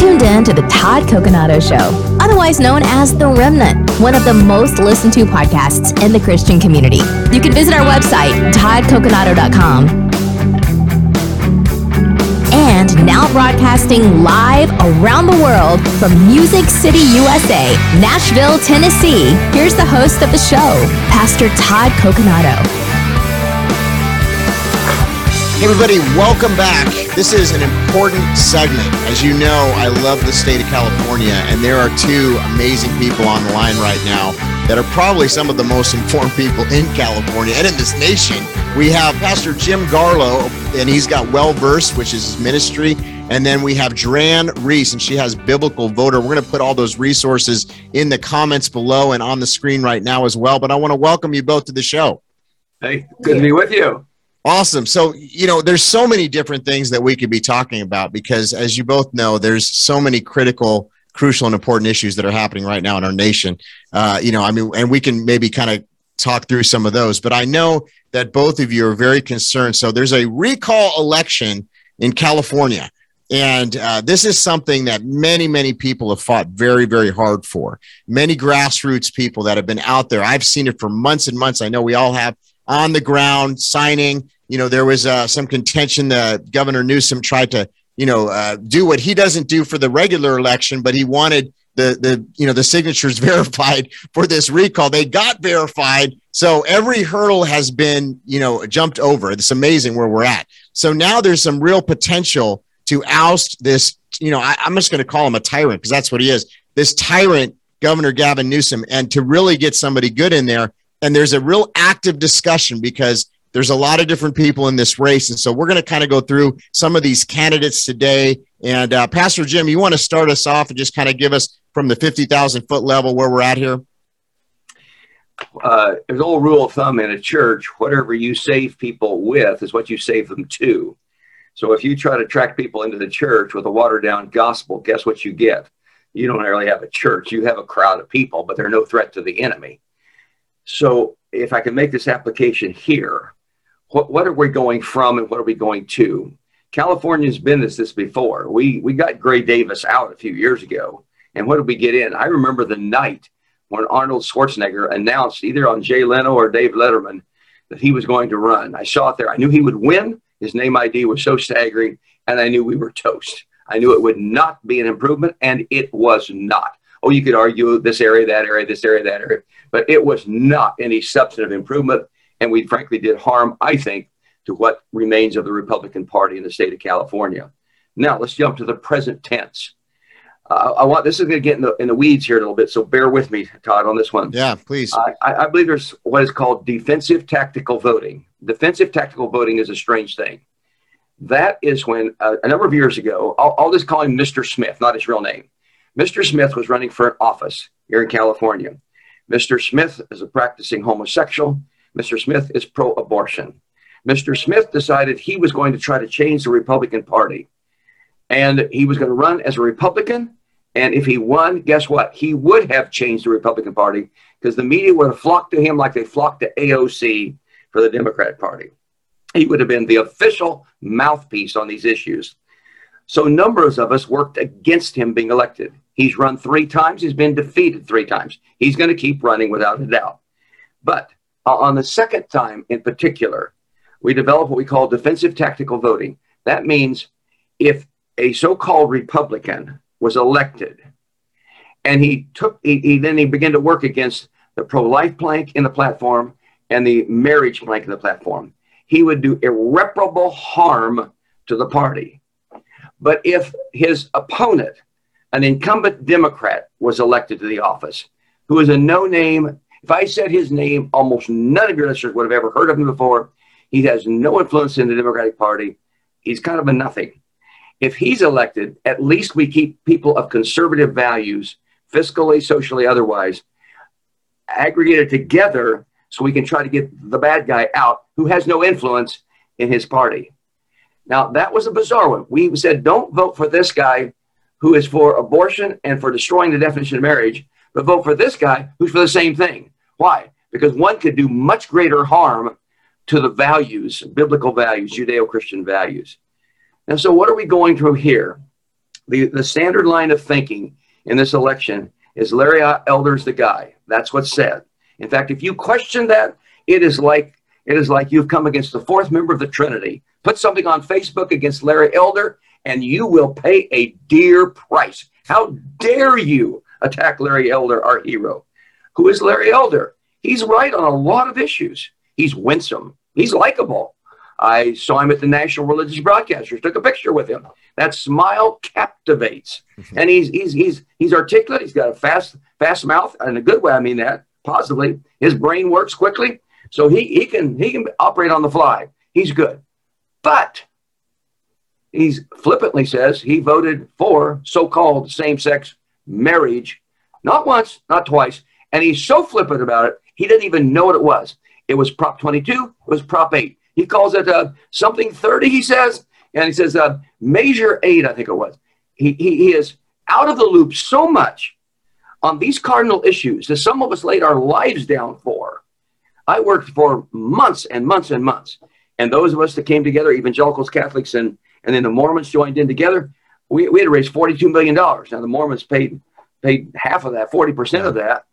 Tuned in to the Todd Coconato Show, otherwise known as The Remnant, one of the most listened to podcasts in the Christian community. You can visit our website, toddcoconato.com. And now broadcasting live around the world from Music City, USA, Nashville, Tennessee, here's the host of the show, Pastor Todd Coconato. Hey, everybody, welcome back. This is an important segment. As you know, I love the state of California, and there are two amazing people on the line right now that are probably some of the most informed people in California and in this nation. We have Pastor Jim Garlow, and he's got Well Versed, which is his ministry. And then we have Dran Reese, and she has Biblical Voter. We're going to put all those resources in the comments below and on the screen right now as well. But I want to welcome you both to the show. Hey, good to be with you. Awesome. So, you know, there's so many different things that we could be talking about because, as you both know, there's so many critical, crucial, and important issues that are happening right now in our nation. Uh, you know, I mean, and we can maybe kind of talk through some of those, but I know that both of you are very concerned. So, there's a recall election in California. And uh, this is something that many, many people have fought very, very hard for. Many grassroots people that have been out there. I've seen it for months and months. I know we all have on the ground signing. You know, there was uh, some contention that Governor Newsom tried to, you know, uh, do what he doesn't do for the regular election, but he wanted the the you know the signatures verified for this recall. They got verified, so every hurdle has been you know jumped over. It's amazing where we're at. So now there's some real potential to oust this. You know, I, I'm just going to call him a tyrant because that's what he is. This tyrant, Governor Gavin Newsom, and to really get somebody good in there and there's a real active discussion because there's a lot of different people in this race. And so we're going to kind of go through some of these candidates today. And uh, Pastor Jim, you want to start us off and just kind of give us from the 50,000 foot level where we're at here? Uh, there's an old rule of thumb in a church whatever you save people with is what you save them to. So if you try to attract people into the church with a watered down gospel, guess what you get? You don't really have a church, you have a crowd of people, but they're no threat to the enemy. So if I can make this application here, what, what are we going from and what are we going to? California's been this this before. We we got Gray Davis out a few years ago, and what did we get in? I remember the night when Arnold Schwarzenegger announced either on Jay Leno or Dave Letterman that he was going to run. I saw it there. I knew he would win. His name ID was so staggering, and I knew we were toast. I knew it would not be an improvement, and it was not. Oh, you could argue this area, that area, this area, that area, but it was not any substantive improvement. And we frankly did harm, I think, to what remains of the Republican Party in the state of California. Now, let's jump to the present tense. Uh, I want this is going to get in the, in the weeds here a little bit, so bear with me, Todd, on this one. Yeah, please. I, I believe there's what is called defensive tactical voting. Defensive tactical voting is a strange thing. That is when uh, a number of years ago, I'll, I'll just call him Mr. Smith, not his real name. Mr. Smith was running for an office here in California. Mr. Smith is a practicing homosexual. Mr. Smith is pro abortion. Mr. Smith decided he was going to try to change the Republican Party. And he was going to run as a Republican. And if he won, guess what? He would have changed the Republican Party because the media would have flocked to him like they flocked to AOC for the Democrat Party. He would have been the official mouthpiece on these issues. So numbers of us worked against him being elected. He's run three times. He's been defeated three times. He's going to keep running without a doubt. But uh, on the second time in particular, we developed what we call defensive tactical voting. That means if a so-called Republican was elected and he took, he, he then he began to work against the pro-life plank in the platform and the marriage plank in the platform, he would do irreparable harm to the party but if his opponent, an incumbent Democrat, was elected to the office, who is a no name, if I said his name, almost none of your listeners would have ever heard of him before. He has no influence in the Democratic Party. He's kind of a nothing. If he's elected, at least we keep people of conservative values, fiscally, socially, otherwise, aggregated together so we can try to get the bad guy out who has no influence in his party. Now, that was a bizarre one. We said, don't vote for this guy who is for abortion and for destroying the definition of marriage, but vote for this guy who's for the same thing. Why? Because one could do much greater harm to the values, biblical values, Judeo Christian values. And so, what are we going through here? the, the standard line of thinking in this election is Larry Elder's the guy. That's what's said. In fact, if you question that, it is like it is like you've come against the fourth member of the Trinity. Put something on Facebook against Larry Elder, and you will pay a dear price. How dare you attack Larry Elder, our hero? Who is Larry Elder? He's right on a lot of issues. He's winsome. He's likable. I saw him at the National Religious Broadcasters, took a picture with him. That smile captivates. and he's he's he's he's articulate. He's got a fast fast mouth in a good way. I mean that positively. His brain works quickly, so he he can he can operate on the fly. He's good, but he's flippantly says he voted for so-called same-sex marriage, not once, not twice, and he's so flippant about it he didn't even know what it was. It was Prop 22. It was Prop 8. He calls it uh, something 30, he says. And he says, uh, Measure 8, I think it was. He, he, he is out of the loop so much on these cardinal issues that some of us laid our lives down for. I worked for months and months and months. And those of us that came together, evangelicals, Catholics, and, and then the Mormons joined in together, we, we had to raise $42 million. Now, the Mormons paid, paid half of that, 40% of that.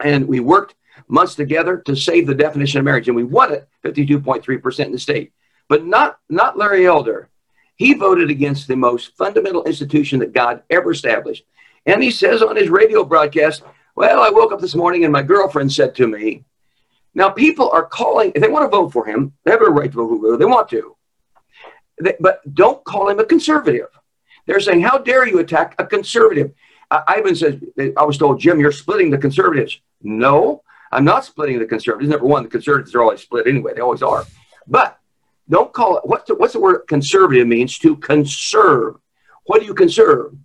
And we worked months together to save the definition of marriage. And we won it 52.3% in the state. But not, not Larry Elder. He voted against the most fundamental institution that God ever established. And he says on his radio broadcast, Well, I woke up this morning and my girlfriend said to me, Now people are calling, if they want to vote for him, they have a right to vote whoever they want to. They, but don't call him a conservative. They're saying, How dare you attack a conservative? Uh, Ivan says, I was told, Jim, you're splitting the conservatives. No, I'm not splitting the conservatives. Number one, the conservatives are always split anyway. They always are. But don't call it, what's the, what's the word conservative means? To conserve. What do you conserve?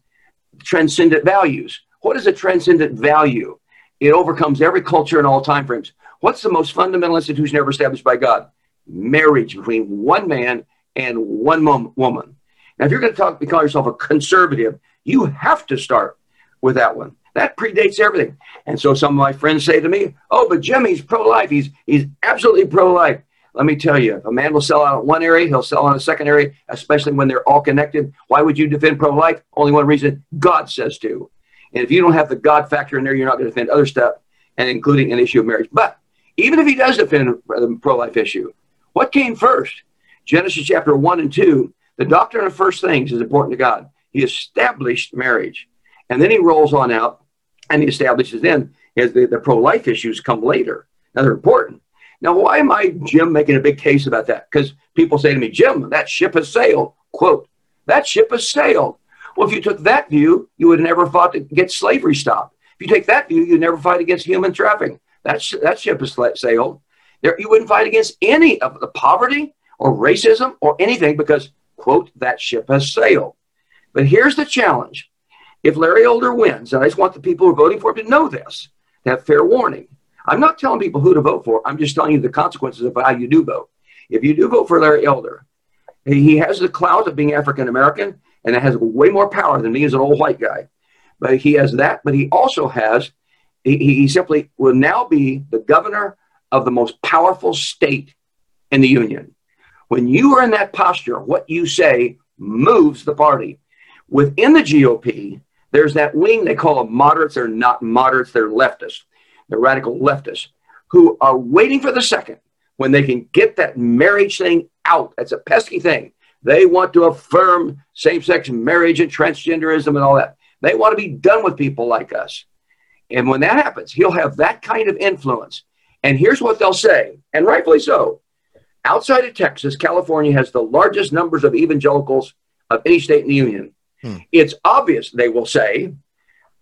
Transcendent values. What is a transcendent value? It overcomes every culture and all time frames. What's the most fundamental institution ever established by God? Marriage between one man and one mom- woman. Now, if you're going to talk, call yourself a conservative, you have to start with that one. That predates everything. And so some of my friends say to me, Oh, but Jimmy's pro life. He's, he's absolutely pro life. Let me tell you, a man will sell out one area, he'll sell out a second area, especially when they're all connected. Why would you defend pro life? Only one reason God says to. And if you don't have the God factor in there, you're not going to defend other stuff, and including an issue of marriage. But even if he does defend the pro life issue, what came first? Genesis chapter 1 and 2, the doctrine of first things is important to God. He established marriage. And then he rolls on out and he establishes then as the, the pro life issues come later. Now they're important. Now, why am I, Jim, making a big case about that? Because people say to me, Jim, that ship has sailed. Quote, that ship has sailed. Well, if you took that view, you would never fought to get slavery stopped. If you take that view, you'd never fight against human trafficking. That, sh- that ship has sailed. There, you wouldn't fight against any of the poverty or racism or anything because, quote, that ship has sailed. But here's the challenge if Larry Elder wins, and I just want the people who are voting for him to know this, to have fair warning. I'm not telling people who to vote for. I'm just telling you the consequences of how you do vote. If you do vote for Larry Elder, he has the clout of being African American and it has way more power than me as an old white guy. But he has that, but he also has, he, he simply will now be the governor of the most powerful state in the union. When you are in that posture, what you say moves the party. Within the GOP, there's that wing they call them moderates. They're not moderates, they're leftists, they're radical leftists who are waiting for the second when they can get that marriage thing out. That's a pesky thing. They want to affirm same sex marriage and transgenderism and all that. They want to be done with people like us. And when that happens, he'll have that kind of influence. And here's what they'll say, and rightfully so. Outside of Texas, California has the largest numbers of evangelicals of any state in the union. Hmm. It's obvious, they will say,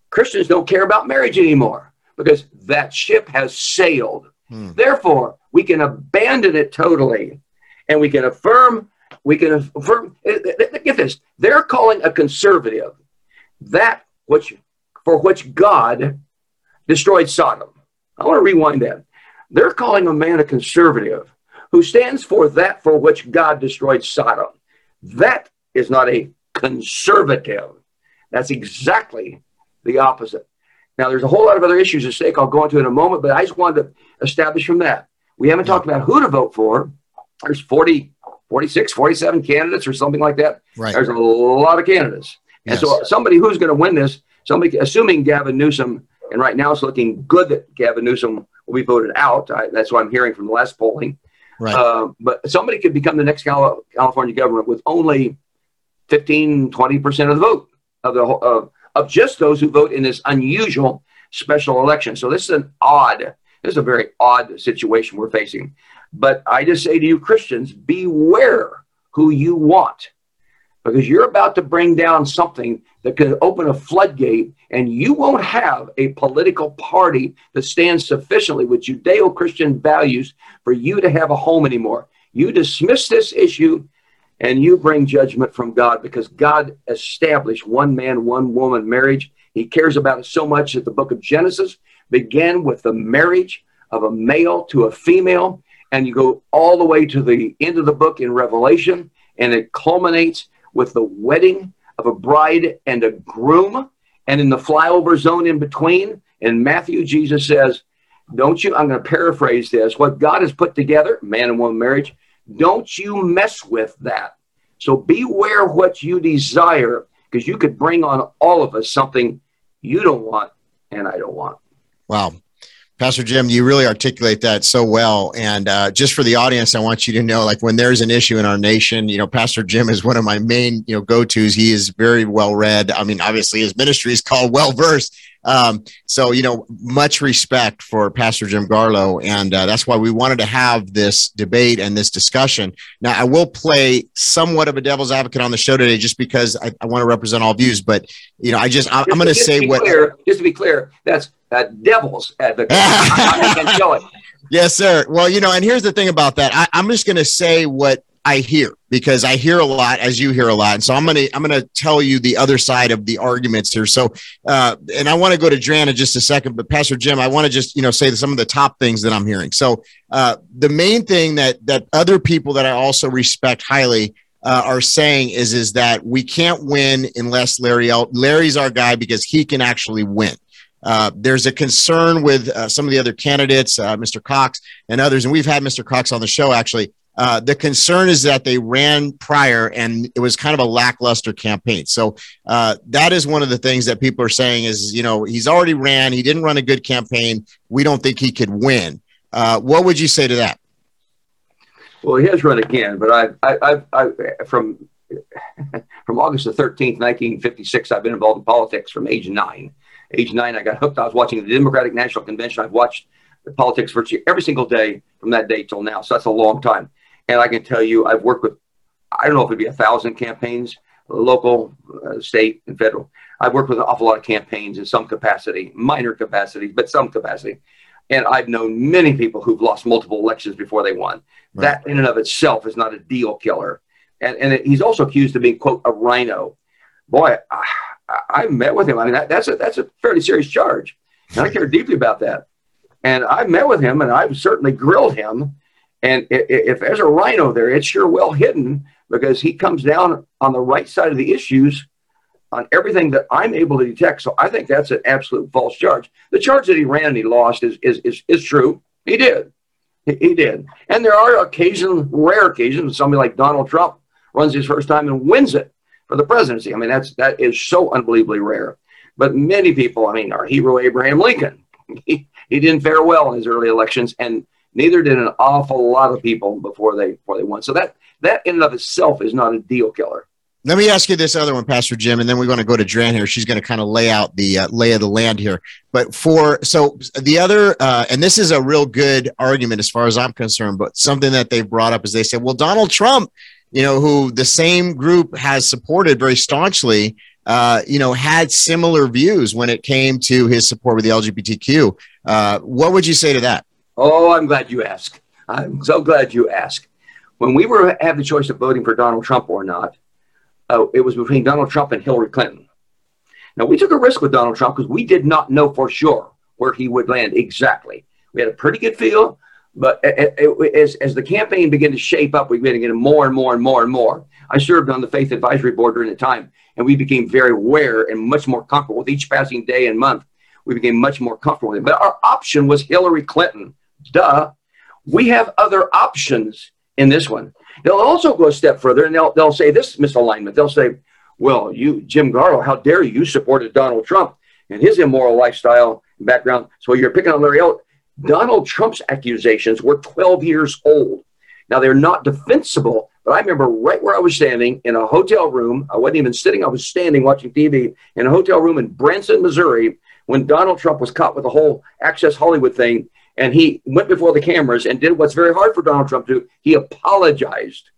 Christians don't care about marriage anymore because that ship has sailed. Hmm. Therefore, we can abandon it totally and we can affirm, we can affirm, eh, eh, eh, get this, they're calling a conservative that which for which God destroyed Sodom. I want to rewind that. They're calling a man a conservative who stands for that for which God destroyed Sodom. That is not a conservative. That's exactly the opposite. Now, there's a whole lot of other issues at stake I'll go into in a moment, but I just wanted to establish from that. We haven't talked about who to vote for. There's 40, 46, 47 candidates or something like that. Right. There's a lot of candidates. And yes. so somebody who's going to win this, somebody assuming Gavin Newsom, and right now it's looking good that Gavin Newsom will be voted out. I, that's what I'm hearing from the last polling. Right. Uh, but somebody could become the next California governor with only 15, 20% of the vote of the of, of just those who vote in this unusual special election. So this is an odd, this is a very odd situation we're facing. But I just say to you, Christians, beware who you want because you're about to bring down something that could open a floodgate, and you won't have a political party that stands sufficiently with Judeo Christian values for you to have a home anymore. You dismiss this issue and you bring judgment from God because God established one man, one woman marriage. He cares about it so much that the book of Genesis began with the marriage of a male to a female, and you go all the way to the end of the book in Revelation, and it culminates with the wedding of a bride and a groom. And in the flyover zone in between, in Matthew, Jesus says, Don't you, I'm going to paraphrase this, what God has put together, man and woman marriage, don't you mess with that. So beware what you desire because you could bring on all of us something you don't want and I don't want. Wow. Pastor Jim, you really articulate that so well. And uh, just for the audience, I want you to know, like when there's an issue in our nation, you know, Pastor Jim is one of my main, you know, go-tos. He is very well read. I mean, obviously his ministry is called Well Versed. Um, so, you know, much respect for Pastor Jim Garlow. And uh, that's why we wanted to have this debate and this discussion. Now, I will play somewhat of a devil's advocate on the show today just because I, I want to represent all views. But, you know, I just, I, am going to say what. Clear, just to be clear, that's uh, devil's advocate. yes, sir. Well, you know, and here's the thing about that. I, I'm just going to say what I hear because I hear a lot as you hear a lot. And so I'm to, I'm to tell you the other side of the arguments here. So, uh, and I want to go to Dran in just a second, but Pastor Jim, I want to just, you know, say some of the top things that I'm hearing. So, uh, the main thing that, that other people that I also respect highly, uh, are saying is, is that we can't win unless Larry, Larry's our guy because he can actually win. Uh, there's a concern with uh, some of the other candidates, uh, Mr. Cox and others, and we've had Mr. Cox on the show actually, uh, the concern is that they ran prior and it was kind of a lackluster campaign. So uh, that is one of the things that people are saying is, you know, he's already ran. He didn't run a good campaign. We don't think he could win. Uh, what would you say to that? Well, he has run again, but I, I, I, I from from August the 13th, 1956, I've been involved in politics from age nine. Age nine, I got hooked. I was watching the Democratic National Convention. I've watched politics virtually every single day from that day till now. So that's a long time. And I can tell you, I've worked with, I don't know if it'd be a thousand campaigns, local, uh, state, and federal. I've worked with an awful lot of campaigns in some capacity, minor capacity, but some capacity. And I've known many people who've lost multiple elections before they won. Right. That in and of itself is not a deal killer. And, and he's also accused of being, quote, a rhino. Boy, I, I met with him. I mean, that, that's, a, that's a fairly serious charge. And I care deeply about that. And I met with him and I've certainly grilled him and if there's a rhino there, it's sure well hidden because he comes down on the right side of the issues on everything that I'm able to detect. So I think that's an absolute false charge. The charge that he ran and he lost is is is, is true. He did. He, did. And there are occasions, rare occasions, when somebody like Donald Trump runs his first time and wins it for the presidency. I mean, that's that is so unbelievably rare. But many people, I mean, our hero Abraham Lincoln, he, he didn't fare well in his early elections. And Neither did an awful lot of people before they before they won. So that that in and of itself is not a deal killer. Let me ask you this other one, Pastor Jim, and then we're going to go to Dran here. She's going to kind of lay out the uh, lay of the land here. But for so the other, uh, and this is a real good argument as far as I'm concerned. But something that they brought up is they said, well, Donald Trump, you know, who the same group has supported very staunchly, uh, you know, had similar views when it came to his support with the LGBTQ. Uh, what would you say to that? Oh, I'm glad you asked. I'm so glad you asked. When we were have the choice of voting for Donald Trump or not, uh, it was between Donald Trump and Hillary Clinton. Now we took a risk with Donald Trump because we did not know for sure where he would land exactly. We had a pretty good feel, but it, it, as, as the campaign began to shape up, we began to get more and more and more and more. I served on the Faith Advisory Board during the time, and we became very aware and much more comfortable with each passing day and month. We became much more comfortable with it. But our option was Hillary Clinton Duh. We have other options in this one. They'll also go a step further and they'll, they'll say this misalignment. They'll say, well, you, Jim Garlow, how dare you? You supported Donald Trump and his immoral lifestyle and background. So you're picking on Larry Elder. Donald Trump's accusations were 12 years old. Now they're not defensible, but I remember right where I was standing in a hotel room. I wasn't even sitting, I was standing watching TV in a hotel room in Branson, Missouri, when Donald Trump was caught with the whole Access Hollywood thing. And he went before the cameras and did what's very hard for Donald Trump to do. He apologized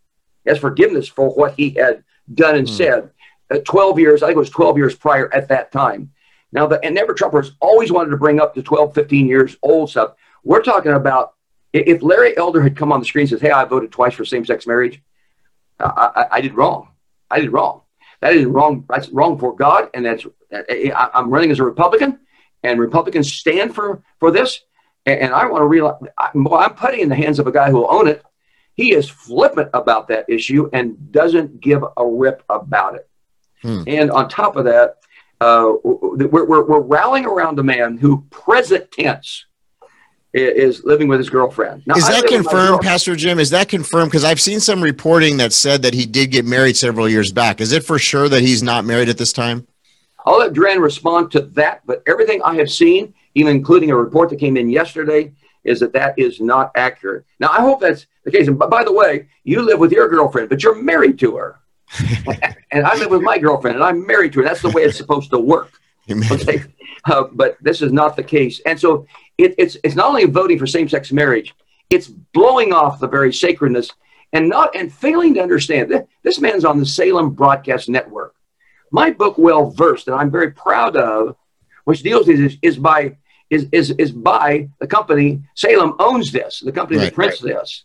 as forgiveness for what he had done and mm. said. Uh, 12 years, I think it was 12 years prior at that time. Now, the and Never Trumpers always wanted to bring up the 12, 15 years old stuff. We're talking about if Larry Elder had come on the screen and says, "Hey, I voted twice for same-sex marriage," I, I, I did wrong. I did wrong. That is wrong. That's wrong for God, and that's I, I'm running as a Republican, and Republicans stand for for this. And, and I want to realize well, I'm putting in the hands of a guy who will own it. He is flippant about that issue and doesn't give a rip about it. Hmm. And on top of that, uh, we're, we're, we're rallying around a man who, present tense, is living with his girlfriend. Now, is that confirmed, Pastor Jim? Is that confirmed? Because I've seen some reporting that said that he did get married several years back. Is it for sure that he's not married at this time? I'll let Dran respond to that, but everything I have seen, even including a report that came in yesterday, is that that is not accurate. Now, I hope that's the case. And by the way, you live with your girlfriend, but you're married to her. and I live with my girlfriend, and I'm married to her. That's the way it's supposed to work. Okay, uh, but this is not the case, and so it, it's it's not only voting for same-sex marriage, it's blowing off the very sacredness and not and failing to understand that this man's on the Salem Broadcast Network. My book, Well Versed, that I'm very proud of, which deals with is, is by is, is is by the company Salem owns this, the company right, that prints right. this.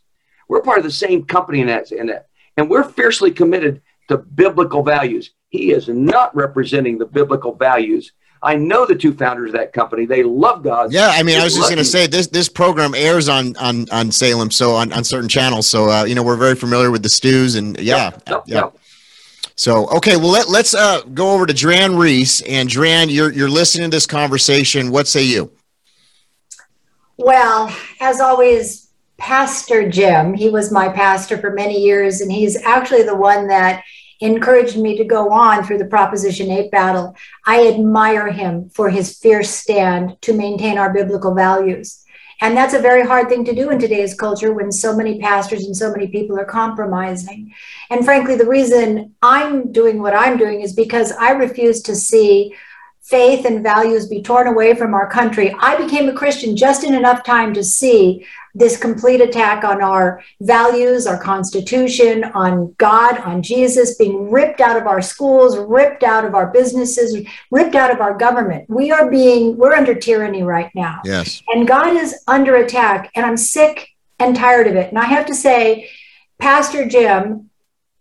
We're part of the same company in that, in that, and we're fiercely committed to biblical values. He is not representing the biblical values. I know the two founders of that company. They love God. Yeah, I mean, I was just going to say this this program airs on on on Salem, so on, on certain channels. So uh, you know, we're very familiar with the stews, and yeah, yep, yep, yeah. Yep. So okay, well let let's uh, go over to Dran Reese, and Dran, you're you're listening to this conversation. What say you? Well, as always, Pastor Jim. He was my pastor for many years, and he's actually the one that encouraged me to go on through the Proposition 8 battle. I admire him for his fierce stand to maintain our biblical values. And that's a very hard thing to do in today's culture when so many pastors and so many people are compromising. And frankly, the reason I'm doing what I'm doing is because I refuse to see faith and values be torn away from our country. I became a Christian just in enough time to see this complete attack on our values, our Constitution, on God, on Jesus being ripped out of our schools, ripped out of our businesses, ripped out of our government. We are being, we're under tyranny right now. Yes. And God is under attack, and I'm sick and tired of it. And I have to say, Pastor Jim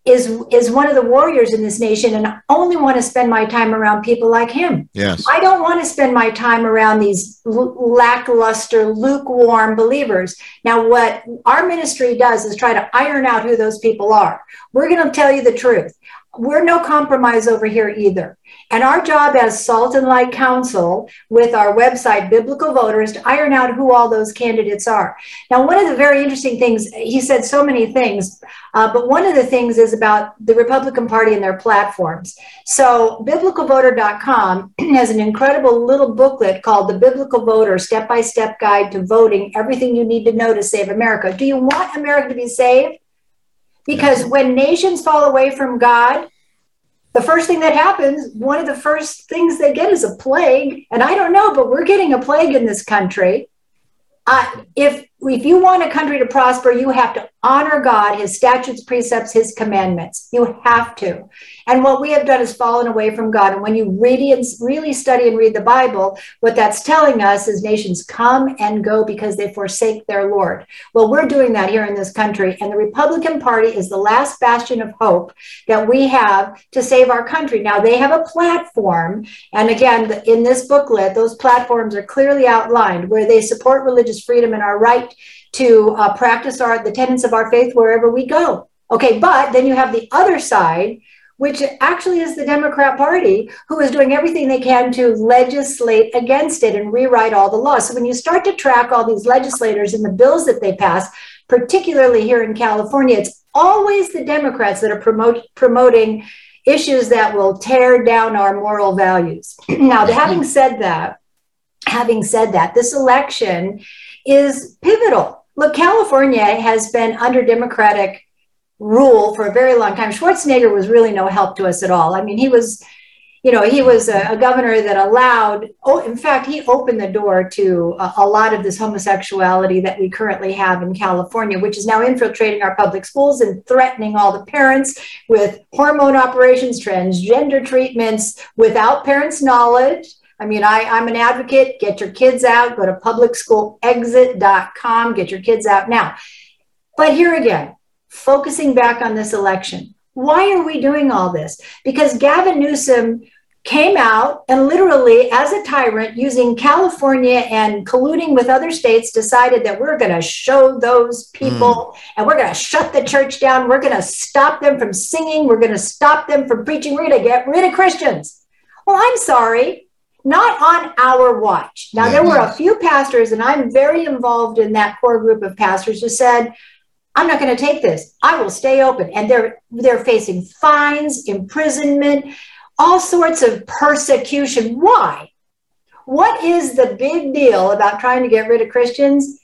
is is one of the warriors in this nation and I only want to spend my time around people like him. Yes. I don't want to spend my time around these lackluster, lukewarm believers. Now what our ministry does is try to iron out who those people are. We're going to tell you the truth we're no compromise over here either. And our job as Salt and Light Council with our website, Biblical Voters, to iron out who all those candidates are. Now, one of the very interesting things, he said so many things, uh, but one of the things is about the Republican Party and their platforms. So, biblicalvoter.com has an incredible little booklet called The Biblical Voter Step by Step Guide to Voting Everything You Need to Know to Save America. Do you want America to be saved? Because when nations fall away from God, the first thing that happens, one of the first things they get is a plague. And I don't know, but we're getting a plague in this country. Uh, if if you want a country to prosper, you have to honor God, his statutes, precepts, his commandments. You have to. And what we have done is fallen away from God. And when you really, really study and read the Bible, what that's telling us is nations come and go because they forsake their Lord. Well, we're doing that here in this country. And the Republican Party is the last bastion of hope that we have to save our country. Now, they have a platform. And again, in this booklet, those platforms are clearly outlined where they support religious freedom and our right to uh, practice our the tenets of our faith wherever we go. Okay, but then you have the other side, which actually is the Democrat Party, who is doing everything they can to legislate against it and rewrite all the laws. So when you start to track all these legislators and the bills that they pass, particularly here in California, it's always the Democrats that are promote, promoting issues that will tear down our moral values. now, having said that, having said that, this election is pivotal. Look, California has been under Democratic rule for a very long time. Schwarzenegger was really no help to us at all. I mean, he was you know, he was a, a, governor that allowed, oh, in fact, he opened the door to a, a, lot of this homosexuality that we currently have in California, which is now infiltrating our public schools and threatening all the parents with hormone operations, transgender treatments without parents' knowledge. I mean, I, I'm an advocate. Get your kids out. Go to publicschoolexit.com. Get your kids out now. But here again, focusing back on this election, why are we doing all this? Because Gavin Newsom came out and literally, as a tyrant, using California and colluding with other states, decided that we're going to show those people mm. and we're going to shut the church down. We're going to stop them from singing. We're going to stop them from preaching. We're going to get rid of Christians. Well, I'm sorry, not on our watch. Now, there were a few pastors, and I'm very involved in that core group of pastors who said, I'm not going to take this. I will stay open. And they're they're facing fines, imprisonment all sorts of persecution. Why? What is the big deal about trying to get rid of Christians?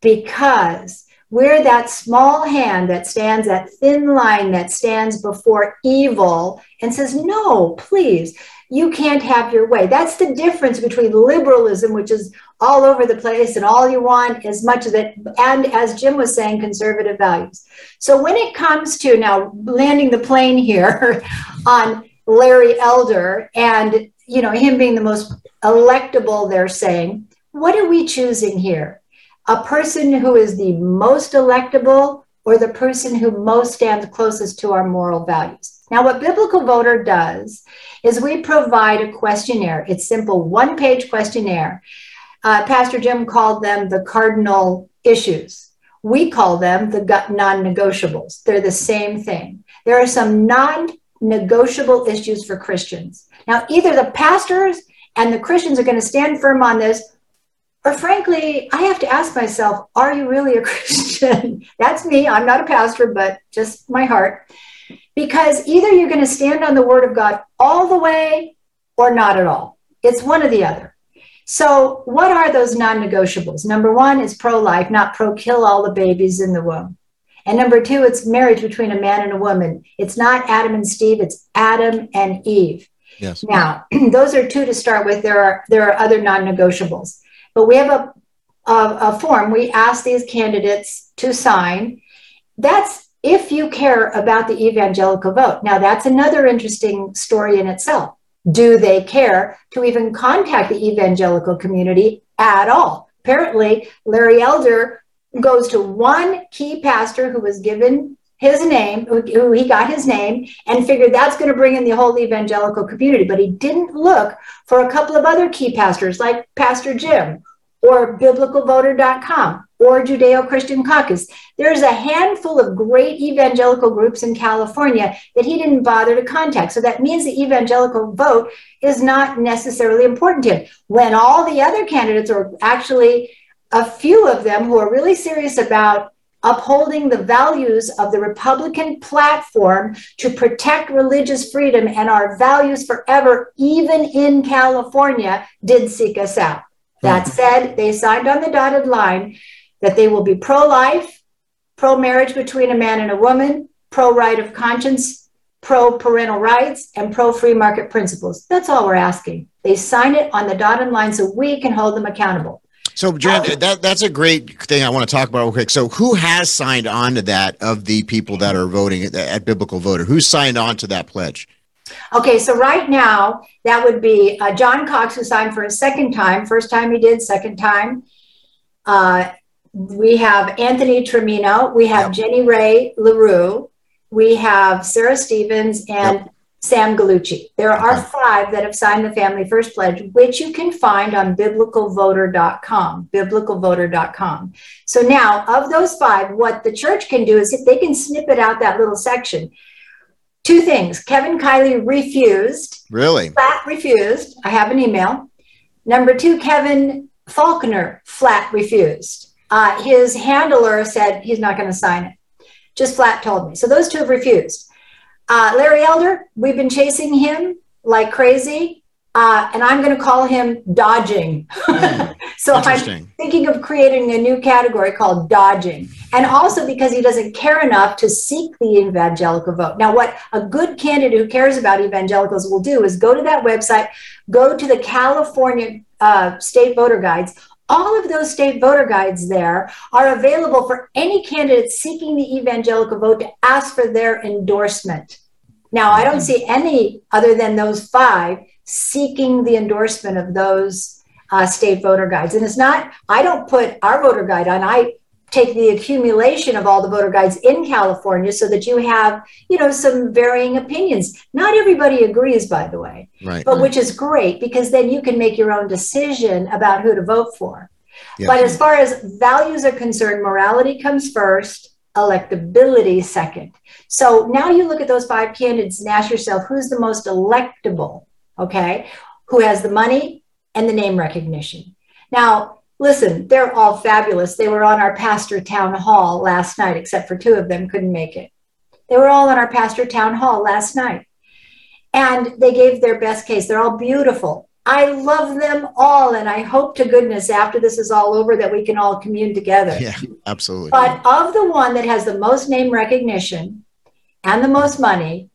Because we're that small hand that stands, that thin line that stands before evil and says, No, please, you can't have your way. That's the difference between liberalism, which is all over the place and all you want as much of it, and as Jim was saying, conservative values. So when it comes to now landing the plane here on Larry Elder and you know him being the most electable they're saying what are we choosing here a person who is the most electable or the person who most stands closest to our moral values. Now what biblical voter does is we provide a questionnaire. It's simple one page questionnaire. Uh, pastor jim called them the cardinal issues. We call them the non-negotiables. They're the same thing. There are some non negotiable issues for Christians. Now, either the pastors and the Christians are going to stand firm on this, or frankly, I have to ask myself, are you really a Christian? That's me. I'm not a pastor, but just my heart. Because either you're going to stand on the word of God all the way or not at all. It's one or the other. So, what are those non negotiables? Number one is pro life, not pro kill all the babies in the womb. And number two, it's marriage between a man and a woman. It's not Adam and Steve, it's Adam and Eve. Yes. Now, those are two to start with. There are there are other non-negotiables. But we have a, a, a form we ask these candidates to sign. That's if you care about the evangelical vote. Now, that's another interesting story in itself. Do they care to even contact the evangelical community at all? Apparently, Larry Elder goes to one key pastor who was given his name, who he got his name, and figured that's going to bring in the whole evangelical community. But he didn't look for a couple of other key pastors like Pastor Jim or biblicalvoter.com or Judeo Christian Caucus. There's a handful of great evangelical groups in California that he didn't bother to contact. So that means the evangelical vote is not necessarily important to him. When all the other candidates are actually a few of them who are really serious about upholding the values of the Republican platform to protect religious freedom and our values forever, even in California, did seek us out. That mm-hmm. said, they signed on the dotted line that they will be pro life, pro marriage between a man and a woman, pro right of conscience, pro parental rights, and pro free market principles. That's all we're asking. They sign it on the dotted line so we can hold them accountable. So, Dran, that that's a great thing I want to talk about real quick. So, who has signed on to that of the people that are voting at, at Biblical Voter? Who signed on to that pledge? Okay, so right now that would be uh, John Cox, who signed for a second time. First time he did, second time. Uh, we have Anthony Trimino. We have yep. Jenny Rae Le Roux. We have Sarah Stephens and yep. Sam Gallucci. There are five that have signed the Family First Pledge, which you can find on biblicalvoter.com. Biblicalvoter.com. So now, of those five, what the church can do is if they can snippet out that little section. Two things. Kevin Kiley refused. Really? Flat refused. I have an email. Number two, Kevin Faulconer flat refused. Uh, his handler said he's not going to sign it. Just flat told me. So those two have refused. Uh, Larry Elder, we've been chasing him like crazy. Uh, and I'm going to call him dodging. Mm, so I'm thinking of creating a new category called dodging. And also because he doesn't care enough to seek the evangelical vote. Now, what a good candidate who cares about evangelicals will do is go to that website, go to the California uh, state voter guides. All of those state voter guides there are available for any candidate seeking the evangelical vote to ask for their endorsement. Now, I don't see any other than those five seeking the endorsement of those uh, state voter guides. And it's not, I don't put our voter guide on, I take the accumulation of all the voter guides in California so that you have, you know, some varying opinions. Not everybody agrees, by the way, right, but which is great because then you can make your own decision about who to vote for. Yes. But as far as values are concerned, morality comes first, electability second. So now you look at those five candidates and ask yourself who's the most electable? okay, who has the money and the name recognition. Now, listen, they're all fabulous. They were on our pastor town hall last night, except for two of them couldn't make it. They were all on our pastor town hall last night. And they gave their best case. They're all beautiful. I love them all. And I hope to goodness after this is all over that we can all commune together. Yeah, absolutely. But of the one that has the most name recognition and the most money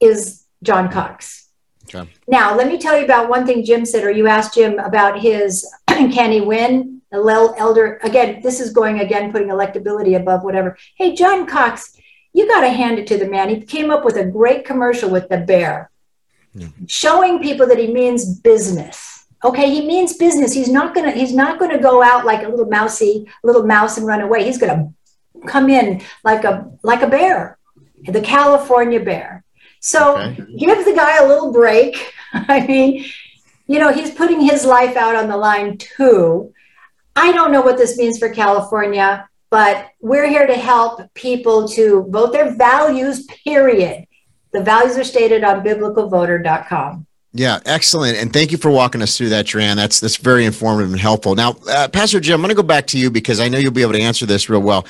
is John Cox. Okay. Now, let me tell you about one thing Jim said, or you asked Jim about his can he win? Elder, again, this is going again, putting electability above whatever. Hey, John Cox, you got to hand it to the man. He came up with a great commercial with the bear, showing people that he means business. Okay, he means business. He's not gonna. He's not gonna go out like a little mousy, little mouse and run away. He's gonna come in like a like a bear, the California bear. So okay. give the guy a little break. I mean, you know, he's putting his life out on the line too. I don't know what this means for California, but we're here to help people to vote their values, period. The values are stated on biblicalvoter.com. Yeah, excellent, and thank you for walking us through that, Dran. That's that's very informative and helpful. Now, uh, Pastor Jim, I'm going to go back to you because I know you'll be able to answer this real well.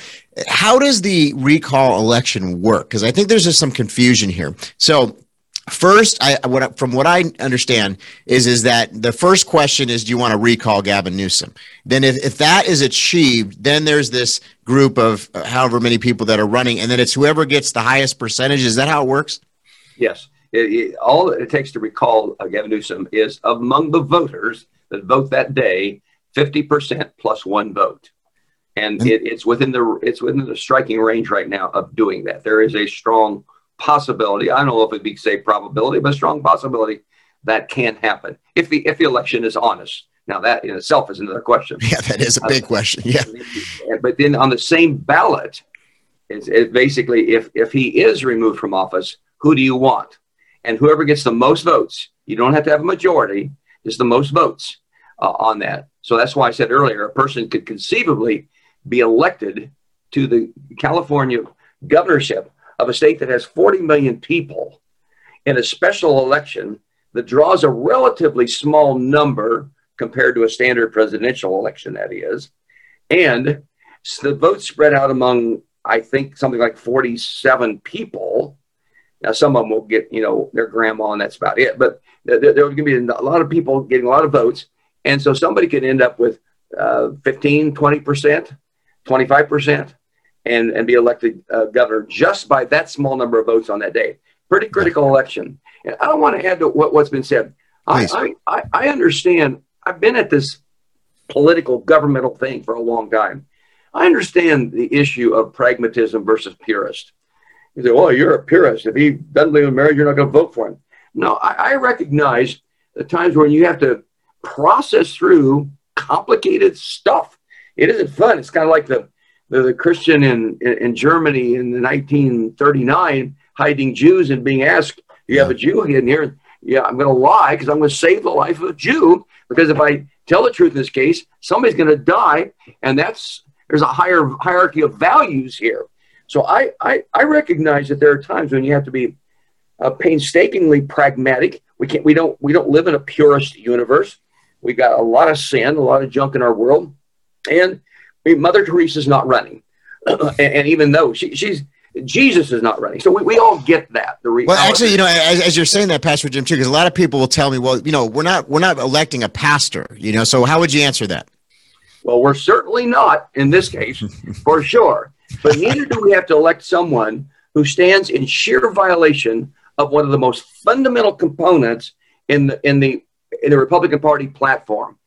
How does the recall election work? Because I think there's just some confusion here. So, first, I what from what I understand is is that the first question is, do you want to recall Gavin Newsom? Then, if if that is achieved, then there's this group of uh, however many people that are running, and then it's whoever gets the highest percentage. Is that how it works? Yes. It, it, all it takes to recall uh, Gavin Newsom is among the voters that vote that day, 50% plus one vote. And it, it's within the it's within the striking range right now of doing that. There is a strong possibility. I don't know if it'd be say probability, but strong possibility that can happen if the if the election is honest. Now that in itself is another question. Yeah, that is a big uh, question. Yeah. But then on the same ballot, it's it basically if if he is removed from office, who do you want? and whoever gets the most votes, you don't have to have a majority, just the most votes uh, on that. So that's why I said earlier, a person could conceivably be elected to the California governorship of a state that has 40 million people in a special election that draws a relatively small number compared to a standard presidential election, that is. And the votes spread out among, I think, something like 47 people now, some of them will get, you know, their grandma, and that's about it. But there, there be a lot of people getting a lot of votes. And so somebody could end up with uh, 15, 20%, 25%, and, and be elected uh, governor just by that small number of votes on that day. Pretty critical election. And I don't want to add to what, what's been said. I, I, I understand, I've been at this political governmental thing for a long time. I understand the issue of pragmatism versus purist. You say, well, you're a purist. If he doesn't believe in marriage, you're not going to vote for him. No, I, I recognize the times when you have to process through complicated stuff. It isn't fun. It's kind of like the, the, the Christian in, in, in, Germany in the 1939 hiding Jews and being asked, you have a Jew in here? Yeah, I'm going to lie because I'm going to save the life of a Jew. Because if I tell the truth in this case, somebody's going to die. And that's, there's a higher hierarchy of values here. So I, I, I recognize that there are times when you have to be uh, painstakingly pragmatic. We can't, we don't, we don't live in a purist universe. We got a lot of sin, a lot of junk in our world, and I mean, Mother Teresa's not running. and, and, even though she, she's, Jesus is not running. So we, we all get that. The reality. Well, actually, you know, as, as, you're saying that, Pastor Jim, too, because a lot of people will tell me, well, you know, we're not we're not electing a pastor, you know. So how would you answer that? Well, we're certainly not in this case, for sure. But neither do we have to elect someone who stands in sheer violation of one of the most fundamental components in the in the in the Republican Party platform.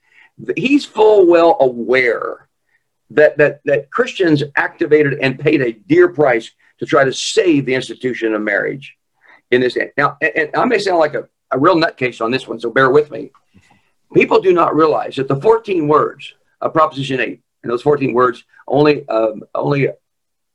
He's full well aware that that that Christians activated and paid a dear price to try to save the institution of marriage in this. Now, and, and I may sound like a, a real nutcase on this one, so bear with me. People do not realize that the 14 words of Proposition 8, and those 14 words, only um, only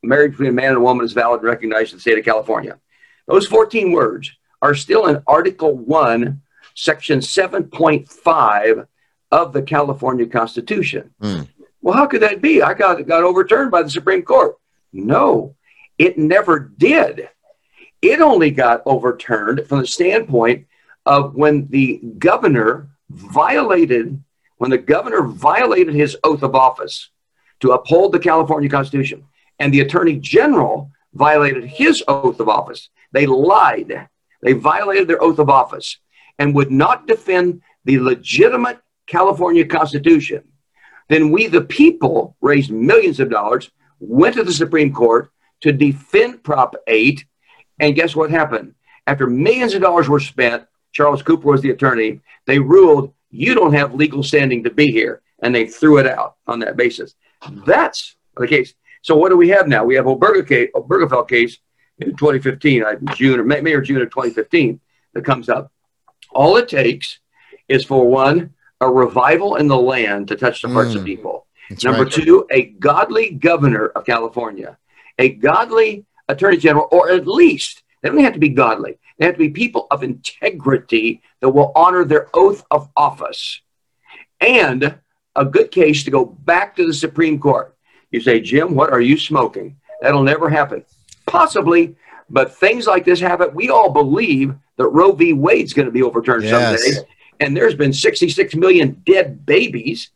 marriage between a man and a woman is valid and recognized in the state of California. Those 14 words are still in Article 1, Section 7.5 of the California Constitution. Mm. Well, how could that be? I got, got overturned by the Supreme Court. No, it never did. It only got overturned from the standpoint of when the governor violated when the governor violated his oath of office to uphold the California Constitution and the attorney general violated his oath of office. They lied. They violated their oath of office and would not defend the legitimate California Constitution. Then we, the people, raised millions of dollars, went to the Supreme Court, to defend Prop 8. And guess what happened? After millions of dollars were spent, Charles Cooper was the attorney, they ruled you don't have legal standing to be here. And they threw it out on that basis. That's the case. So what do we have now? We have Obergefell case, Obergefell case in 2015, uh, June or May or June of 2015 that comes up. All it takes is for one, a revival in the land to touch the hearts mm, of people. Number right. two, a godly governor of California a godly attorney general, or at least they don't have to be godly. They have to be people of integrity that will honor their oath of office. And a good case to go back to the Supreme Court. You say, Jim, what are you smoking? That'll never happen. Possibly, but things like this happen. We all believe that Roe v. Wade's going to be overturned yes. someday. And there's been 66 million dead babies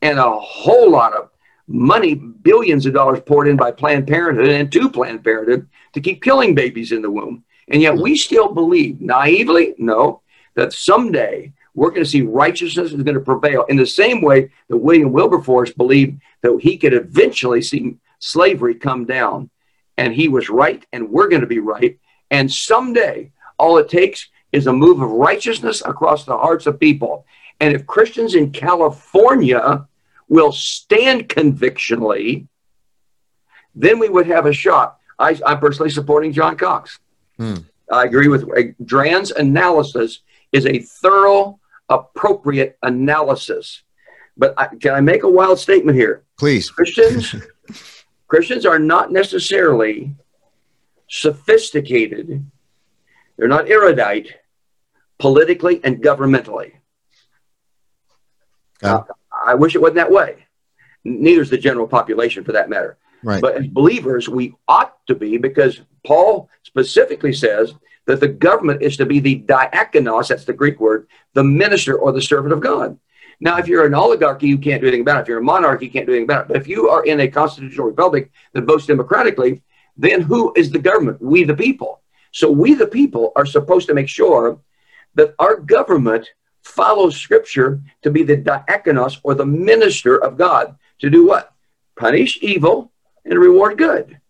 and a whole lot of money, billions of dollars poured in by Planned Parenthood and to Planned Parenthood to keep killing babies in the womb. And yet we still believe, naively, no, that someday we're going to see righteousness is going to prevail in the same way that William Wilberforce believed that he could eventually see slavery come down. And he was right, and we're going to be right. And someday, all it takes is a move of righteousness across the hearts of people. And if Christians in California will stand convictionally, then we would have a shot. I, am personally supporting John Cox. Hmm. I agree with uh, Dran's analysis is a thorough, appropriate analysis. But I, can I make a wild statement here? Please. Christians, Christians are not necessarily sophisticated. They're not erudite politically and governmentally. Uh, I wish it wasn't that way. Neither is the general population for that matter. Right. But as believers, we ought to be because Paul specifically says that the government is to be the diakonos, that's the Greek word, the minister or the servant of God. Now, if you're an oligarchy, you can't do anything about it. If you're a monarchy, you can't do anything about it. But if you are in a constitutional republic that votes democratically, then who is the government? We, the people. So we, the people, are supposed to make sure that our government follows scripture to be the diakonos or the minister of God. To do what? Punish evil and reward good.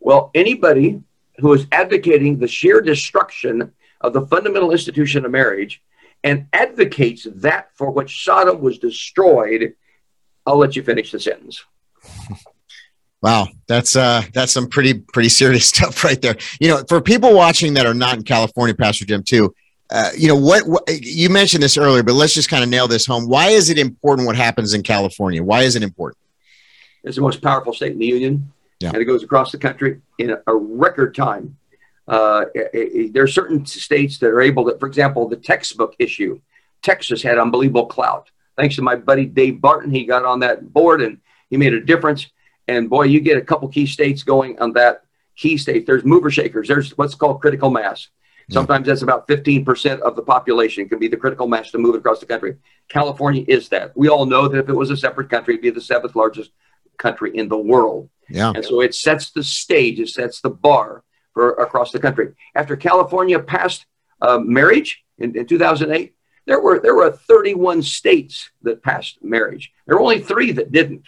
Well, anybody who is advocating the sheer destruction of the fundamental institution of marriage and advocates that for which Sodom was destroyed, I'll let you finish the sentence. Wow, that's uh that's some pretty pretty serious stuff right there. You know, for people watching that are not in California, Pastor Jim, too, uh, you know what, what, you mentioned this earlier, but let's just kind of nail this home. Why is it important what happens in California? Why is it important? It's the most powerful state in the union, yeah. and it goes across the country in a, a record time. Uh, it, it, there are certain states that are able to, for example, the textbook issue. Texas had unbelievable clout. Thanks to my buddy Dave Barton, he got on that board and he made a difference. And boy, you get a couple key states going on that key state. There's mover shakers. There's what's called critical mass. Sometimes that's about 15% of the population can be the critical mass to move across the country. California is that. We all know that if it was a separate country, it'd be the seventh largest country in the world. Yeah. And so it sets the stage, it sets the bar for across the country. After California passed uh, marriage in, in 2008, there were there were 31 states that passed marriage. There were only three that didn't.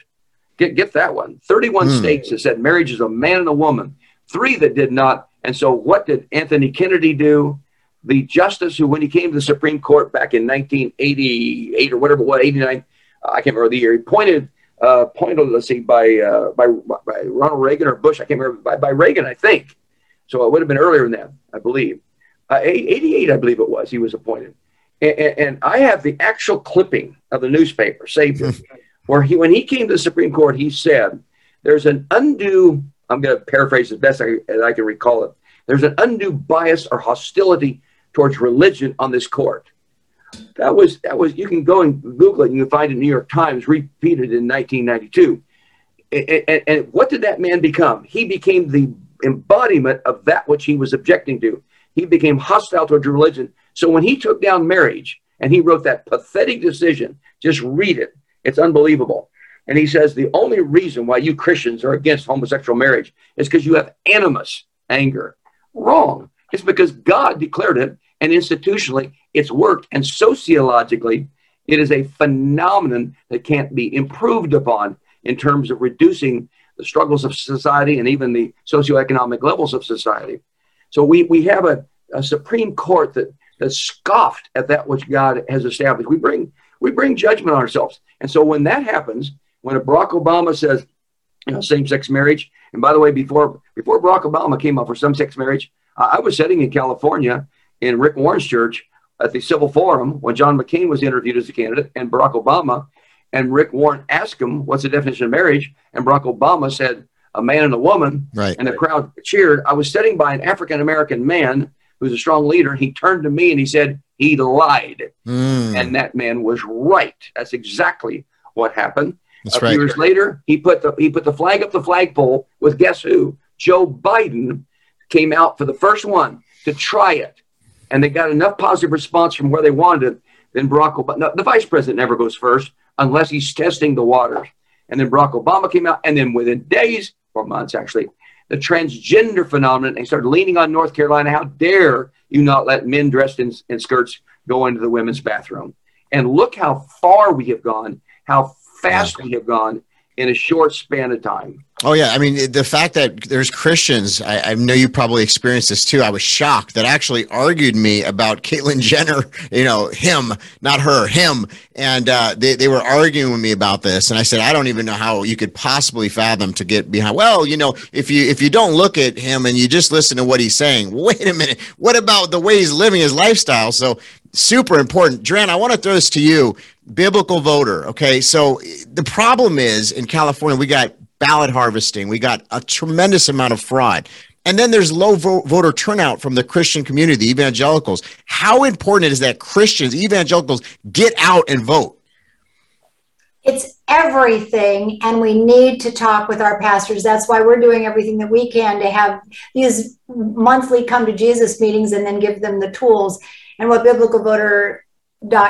Get get that one. 31 mm. states that said marriage is a man and a woman. Three that did not. And so what did Anthony Kennedy do? The justice who, when he came to the Supreme Court back in 1988 or whatever, what 89, uh, I can't remember the year. He pointed uh, pointed, let's see, by, uh, by by Ronald Reagan or Bush. I can't remember by, by Reagan, I think. So it would have been earlier than that, I believe. Uh, 88, I believe it was. He was appointed, and, and, I have the actual clipping of the newspaper saved it, where he, when he came to the Supreme Court, he said, "There's an undue." I'm going to paraphrase as best I, as I can recall it. There's an undue bias or hostility towards religion on this court. That was that was. You can go and Google it. and You can find it in New York Times repeated in 1992. And, and, and what did that man become? He became the embodiment of that which he was objecting to. He became hostile towards religion. So when he took down marriage and he wrote that pathetic decision, just read it. It's unbelievable. And he says the only reason why you Christians are against homosexual marriage is because you have animus, anger. Wrong. It's because God declared it, and institutionally, it's worked. And sociologically, it is a phenomenon that can't be improved upon in terms of reducing the struggles of society and even the socioeconomic levels of society. So we, we have a, a Supreme Court that, that scoffed at that which God has established. We bring, we bring judgment on ourselves. And so when that happens, when Barack Obama says, you know, same-sex marriage, and by the way, before before Barack Obama came up for same-sex marriage, I was sitting in California in Rick Warren's church at the Civil Forum when John McCain was interviewed as a candidate and Barack Obama and Rick Warren asked him, What's the definition of marriage? And Barack Obama said, A man and a woman. Right. And the crowd cheered. I was sitting by an African American man who's a strong leader. He turned to me and he said, He lied. Mm. And that man was right. That's exactly what happened. That's a few right. years later, he put the he put the flag up the flagpole with guess who? Joe Biden came out for the first one to try it. And they got enough positive response from where they wanted it. Then Barack Obama, no, the vice president never goes first unless he's testing the waters. And then Barack Obama came out, and then within days or months, actually, the transgender phenomenon, they started leaning on North Carolina. How dare you not let men dressed in, in skirts go into the women's bathroom? And look how far we have gone, how fast we have gone in a short span of time. Oh yeah, I mean the fact that there's Christians, I, I, know you probably experienced this too. I was shocked that actually argued me about Caitlyn Jenner, you know, him, not her, him, and uh, they they were arguing with me about this, and I said I don't even know how you could possibly fathom to get behind. Well, you know, if you if you don't look at him and you just listen to what he's saying, wait a minute, what about the way he's living his lifestyle? So super important, Dran. I want to throw this to you biblical voter. Okay. So the problem is in California, we got ballot harvesting, we got a tremendous amount of fraud. And then there's low vo- voter turnout from the Christian community, the evangelicals. How important is that Christians, evangelicals, get out and vote? It's everything, and we need to talk with our pastors. That's why we're doing everything that we can to have these monthly come to Jesus meetings and then give them the tools. And what Biblical Voter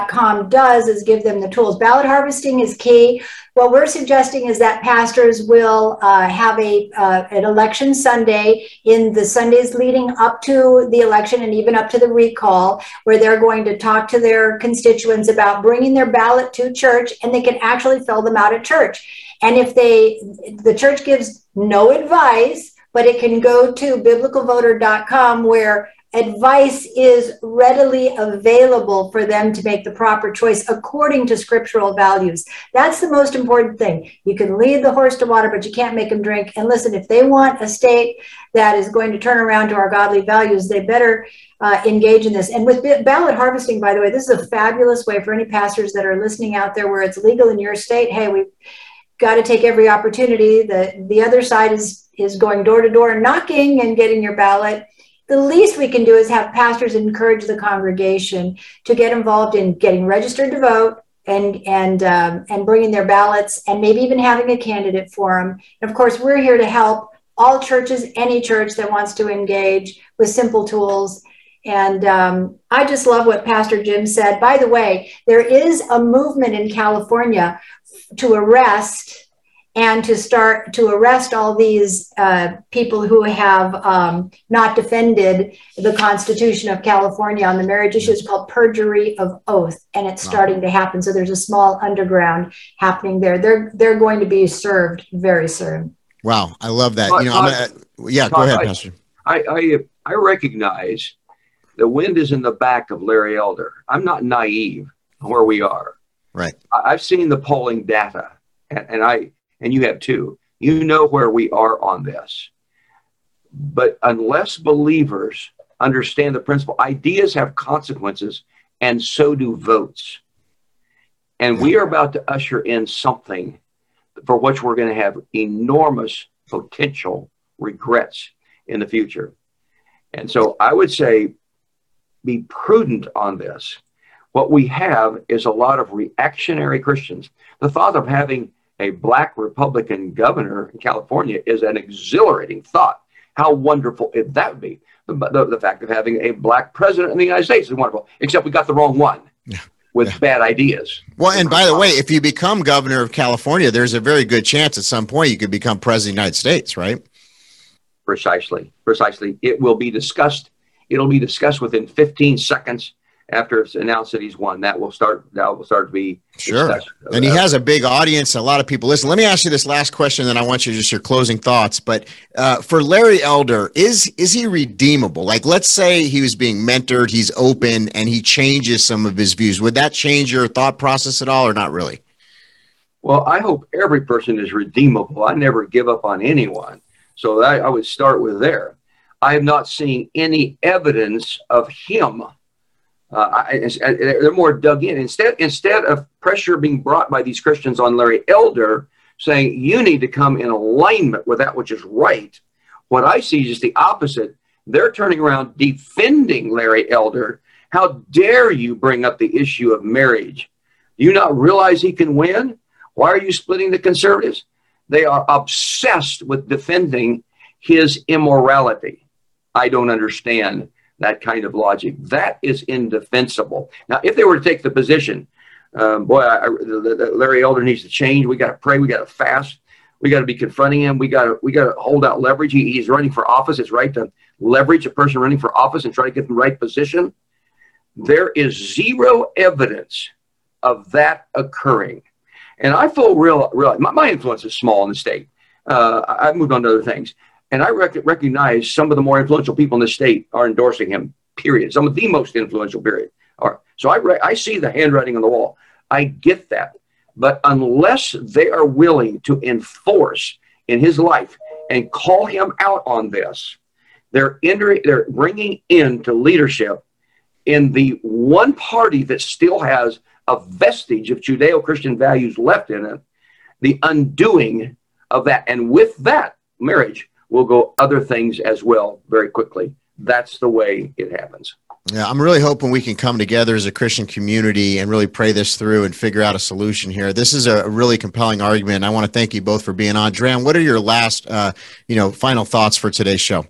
com does is give them the tools. Ballot harvesting is key. What we're suggesting is that pastors will uh, have a uh, an election Sunday in the Sundays leading up to the election and even up to the recall, where they're going to talk to their constituents about bringing their ballot to church, and they can actually fill them out at church. And if they, the church gives no advice, but it can go to biblicalvoter.com where advice is readily available for them to make the proper choice according to scriptural values. That's the most important thing. You can lead the horse to water, but you can't make him drink. And listen, if they want a state that is going to turn around to our godly values, they better uh, engage in this. And with ballot harvesting, by the way, this is a fabulous way for any pastors that are listening out there where it's legal in your state. Hey, we've got to take every opportunity. The the other side is is going door to door knocking and getting your ballot the least we can do is have pastors encourage the congregation to get involved in getting registered to vote and and um, and bringing their ballots and maybe even having a candidate for them. And of course, we're here to help all churches, any church that wants to engage with simple tools. And um, I just love what Pastor Jim said. By the way, there is a movement in California to arrest and to start to arrest all these uh, people who have um, not defended the Constitution of California on the marriage issue. is called perjury of oath, and it's starting to happen. So there's a small underground happening there. They're they're going to be served very soon. Wow, I love that. you know, Todd, gonna, yeah, Todd, go ahead, I, Pastor. I, I I recognize the wind is in the back of Larry Elder. I'm not naive where we are. Right. I've seen the polling data, and, and I and you have too. You know where we are on this. But unless believers understand the principle, ideas have consequences, and so do votes. And we are about to usher in something for which we're going to have enormous potential regrets in the future. And so I would say be prudent on this. What we have is a lot of reactionary Christians. The thought of having a black Republican governor in California is an exhilarating thought. How wonderful if that would be. The, the, the, fact of having a black president in the United States is wonderful, except we got the wrong one yeah. with yeah. bad ideas. Well, and by the way, if you become governor of California, there's a very good chance at some point you could become president of the United States, right? Precisely. Precisely. It will be discussed. It'll be discussed within 15 seconds after it's announced that he's won, that will start that will start to be sure. And he has a big audience, a lot of people listen. Let me ask you this last question, then I want you just your closing thoughts. But uh, for Larry Elder, is is he redeemable? Like, let's say he was being mentored, he's open, and he changes some of his views. Would that change your thought process at all, or not really? Well, I hope every person is redeemable. I never give up on anyone, so I, I would start with there. I have not seen any evidence of him uh, I, they're more dug in. Instead, instead of pressure being brought by these Christians on Larry Elder, saying you need to come in alignment with that which is right, what I see is the opposite. They're turning around defending Larry Elder. How dare you bring up the issue of marriage? Do you not realize he can win? Why are you splitting the conservatives? They are obsessed with defending his immorality. I don't understand that kind of logic. That is indefensible. Now, if they were to take the position, um, boy, I, I, Larry Elder needs to change. We got to pray. We got to fast. We got to be confronting him. We got to we got to hold out leverage. He, he's running for office. It's right to leverage a person running for office and try to get the right position. There is zero evidence of that occurring, and I feel real. real my, my influence is small in the state. Uh, I've moved on to other things. And I rec- recognize some of the more influential people in the state are endorsing him, period. Some of the most influential, period. Are. So I, re- I see the handwriting on the wall. I get that. But unless they are willing to enforce in his life and call him out on this, they're, entering, they're bringing into leadership in the one party that still has a vestige of Judeo Christian values left in it, the undoing of that. And with that marriage will go other things as well very quickly. That's the way it happens. Yeah, I'm really hoping we can come together as a Christian community and really pray this through and figure out a solution here. This is a really compelling argument. I want to thank you both for being on. Dran, what are your last, uh, you know, final thoughts for today's show?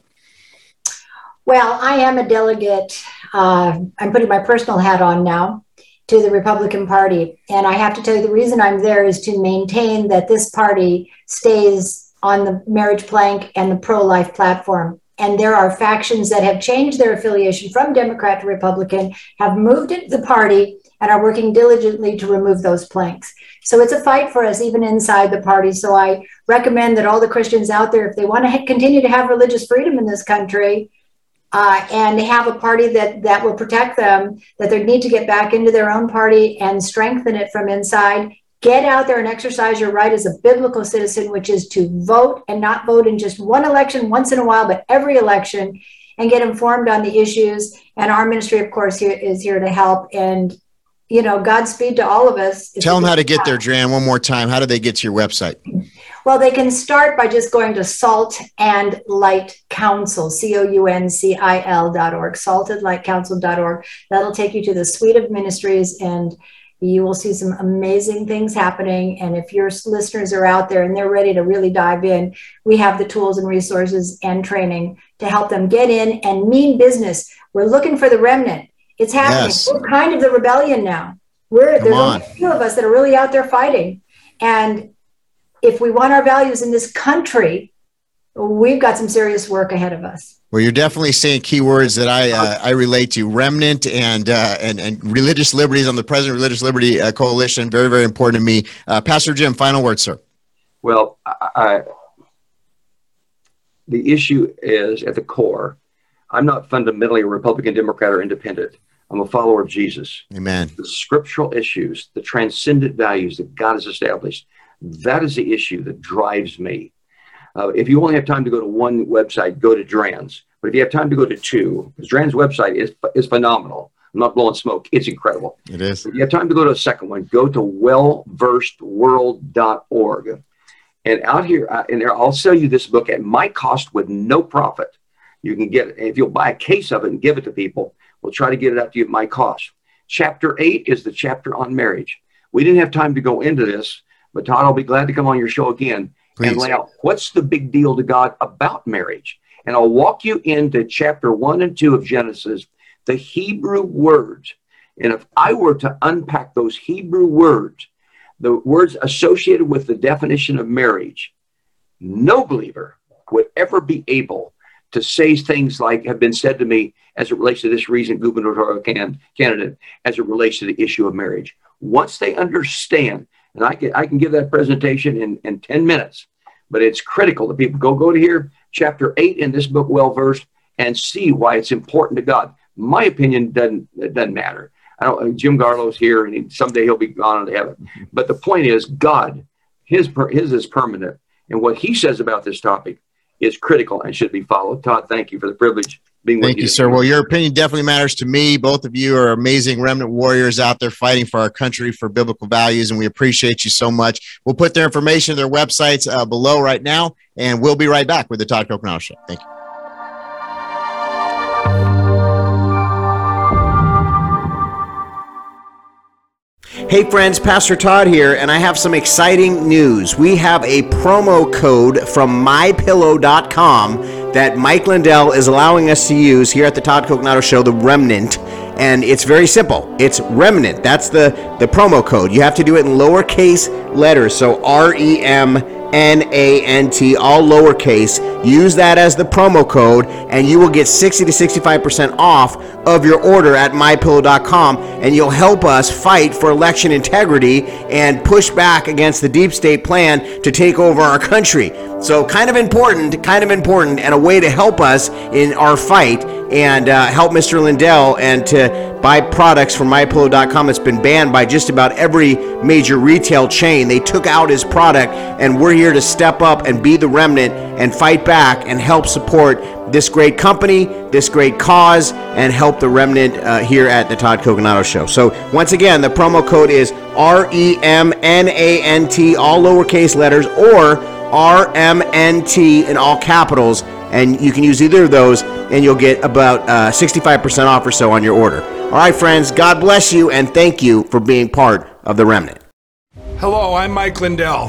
Well, I am a delegate. Uh, I'm putting my personal hat on now to the Republican Party, and I have to tell you the reason I'm there is to maintain that this party stays on the marriage plank and the pro life platform. And there are factions that have changed their affiliation from Democrat to Republican, have moved into the party, and are working diligently to remove those planks. So it's a fight for us, even inside the party. So I recommend that all the Christians out there, if they want to continue to have religious freedom in this country, uh, and have a party that that will protect them, that they need to get back into their own party and strengthen it from inside Get out there and exercise your right as a biblical citizen, which is to vote and not vote in just one election once in a while, but every election, and get informed on the issues. And our ministry, of course, here, is here to help. And you know, Godspeed to all of us. Tell them how to get there, Jan, one more time. How do they get to your website? Well, they can start by just going to Salt and Light Council, C O U N C I L dot org, saltandlightcouncil.org. That'll take you to the suite of ministries and you will see some amazing things happening. And if your listeners are out there and they're ready to really dive in, we have the tools and resources and training to help them get in and mean business. We're looking for the remnant. It's happening. Yes. We're kind of the rebellion now. We're Come there's on. only a few of us that are really out there fighting. And if we want our values in this country, we've got some serious work ahead of us. Well, you're definitely saying key words that I uh, I relate to: remnant and uh, and and religious liberties on the President Religious Liberty uh, Coalition. Very very important to me. Uh, Pastor Jim, final word, sir. Well, I, the issue is at the core. I'm not fundamentally a Republican, Democrat, or Independent. I'm a follower of Jesus. Amen. The scriptural issues, the transcendent values that God has established, that is the issue that drives me. Uh, if you only have time to go to one website, go to Dran's. But if you have time to go to two, because Dran's website is, is phenomenal. I'm not blowing smoke. It's incredible. It is. If you have time to go to a second one, go to wellversedworld.org. And out here, uh, and I'll sell you this book at my cost with no profit. You can get it. If you'll buy a case of it and give it to people, we'll try to get it out to you at my cost. Chapter eight is the chapter on marriage. We didn't have time to go into this, but Todd, I'll be glad to come on your show again Please. and lay out what's the big deal to God about marriage. And I'll walk you into chapter one and two of Genesis, the Hebrew words. And if I were to unpack those Hebrew words, the words associated with the definition of marriage, no believer would ever be able to say things like have been said to me as it relates to this recent gubernatorial can, candidate, as it relates to the issue of marriage. Once they understand, and I can, I can give that presentation in, in 10 minutes, but it's critical that people go, go to here, chapter 8 in this book, Well Versed, and see why it's important to God. My opinion doesn't, doesn't matter. I don't. Jim Garlow's here, and he, someday he'll be gone into heaven. But the point is, God, his his is permanent, and what He says about this topic is critical and should be followed. Todd, thank you for the privilege being Thank you, you, sir. Well, your opinion definitely matters to me. Both of you are amazing remnant warriors out there fighting for our country for biblical values, and we appreciate you so much. We'll put their information, their websites uh, below right now, and we'll be right back with the Todd Coconato Show. Thank you. Hey friends, Pastor Todd here, and I have some exciting news. We have a promo code from mypillow.com that Mike Lindell is allowing us to use here at the Todd Coconato Show, the Remnant. And it's very simple. It's Remnant. That's the, the promo code. You have to do it in lowercase letters. So R E M N A N T, all lowercase. Use that as the promo code, and you will get 60 to 65% off of your order at mypillow.com. And you'll help us fight for election integrity and push back against the deep state plan to take over our country. So, kind of important, kind of important, and a way to help us in our fight and uh, help Mr. Lindell and to buy products from mypillow.com. It's been banned by just about every major retail chain. They took out his product, and we're here to step up and be the remnant and fight back and help support this great company, this great cause, and help the remnant uh, here at the Todd Coconato Show. So, once again, the promo code is R E M N A N T, all lowercase letters, or R M N T in all capitals and you can use either of those and you'll get about uh, 65% off or so on your order. All right, friends, God bless you and thank you for being part of the remnant. Hello, I'm Mike Lindell,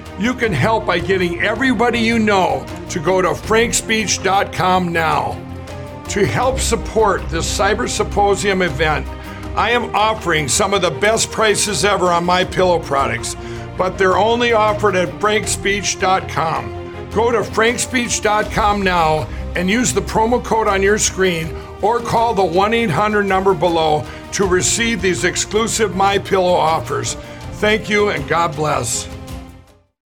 You can help by getting everybody you know to go to frankspeech.com now. To help support this Cyber Symposium event, I am offering some of the best prices ever on my pillow products, but they're only offered at frankspeech.com. Go to frankspeech.com now and use the promo code on your screen or call the 1 800 number below to receive these exclusive My Pillow offers. Thank you and God bless.